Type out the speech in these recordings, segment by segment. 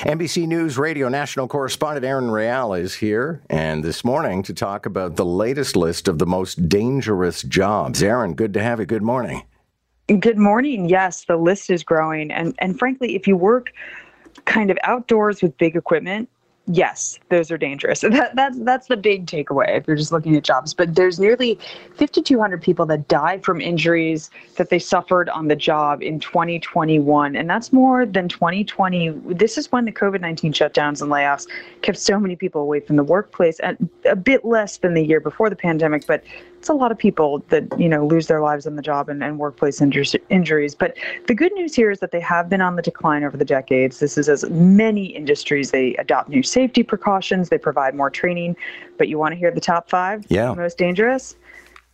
NBC News Radio national correspondent Erin Real is here, and this morning to talk about the latest list of the most dangerous jobs. Erin, good to have you. Good morning. Good morning. Yes, the list is growing, and and frankly, if you work kind of outdoors with big equipment, yes, those are dangerous. That, that's that's the big takeaway if you're just looking at jobs. But there's nearly 5,200 people that die from injuries that they suffered on the job in 2021, and that's more than 2020. This is when the COVID-19 shutdowns and layoffs kept so many people away from the workplace, and a bit less than the year before the pandemic. But it's a lot of people that you know lose their lives on the job and, and workplace injuries. But the good news here is that they have been on the decline over the decades. This is as many industries they adopt new safety precautions, they provide more training. But you want to hear the top five yeah. most dangerous?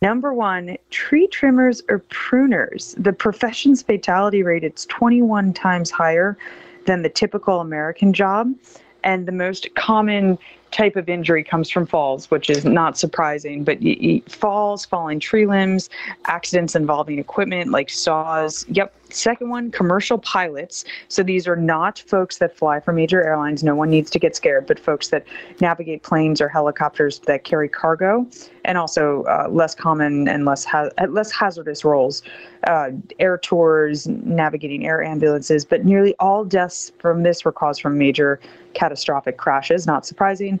Number one, tree trimmers or pruners. The profession's fatality rate is 21 times higher than the typical American job. And the most common type of injury comes from falls, which is not surprising. But falls, falling tree limbs, accidents involving equipment like saws. Yep. Second one, commercial pilots. So these are not folks that fly for major airlines. No one needs to get scared, but folks that navigate planes or helicopters that carry cargo, and also uh, less common and less ha- less hazardous roles, uh, air tours, navigating air ambulances. But nearly all deaths from this were caused from major catastrophic crashes. Not surprising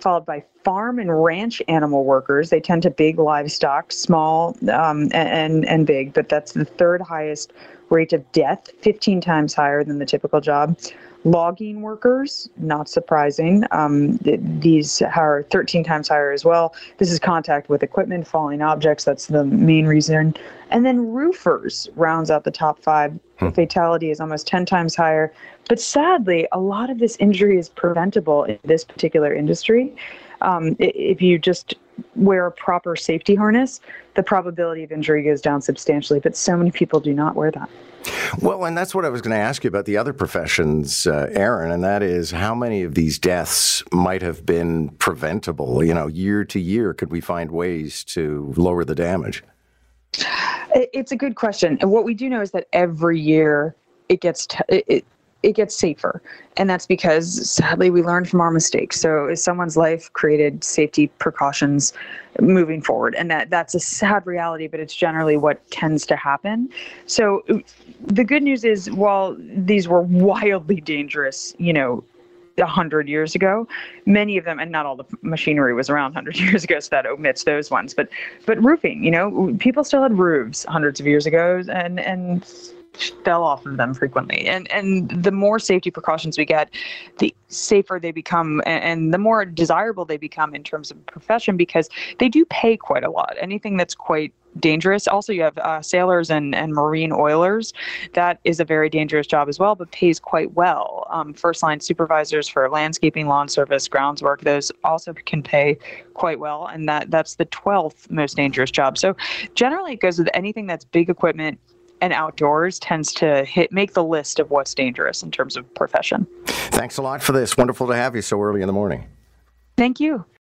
followed by farm and ranch animal workers. They tend to big livestock, small um, and, and big, but that's the third highest rate of death, 15 times higher than the typical job. Logging workers, not surprising. Um, th- these are 13 times higher as well. This is contact with equipment, falling objects. That's the main reason. And then roofers rounds out the top five. Hmm. Fatality is almost 10 times higher. But sadly, a lot of this injury is preventable in this particular industry. Um, if you just wear a proper safety harness, the probability of injury goes down substantially. But so many people do not wear that. Well, and that's what I was going to ask you about the other professions, uh, Erin, and that is how many of these deaths might have been preventable? You know, year to year, could we find ways to lower the damage? It's a good question. And what we do know is that every year it gets t- it, it gets safer. And that's because sadly we learn from our mistakes. So is someone's life created safety precautions moving forward. And that that's a sad reality, but it's generally what tends to happen. So the good news is while these were wildly dangerous, you know, a hundred years ago. Many of them, and not all the machinery was around hundred years ago, so that omits those ones. But but roofing, you know, people still had roofs hundreds of years ago, and and fell off of them frequently. And and the more safety precautions we get, the safer they become and the more desirable they become in terms of profession because they do pay quite a lot. Anything that's quite dangerous. Also, you have uh, sailors and, and marine oilers. That is a very dangerous job as well, but pays quite well. Um, first line supervisors for landscaping, lawn service, grounds work, those also can pay quite well. And that that's the 12th most dangerous job. So generally, it goes with anything that's big equipment, and outdoors tends to hit make the list of what's dangerous in terms of profession. Thanks a lot for this. Wonderful to have you so early in the morning. Thank you.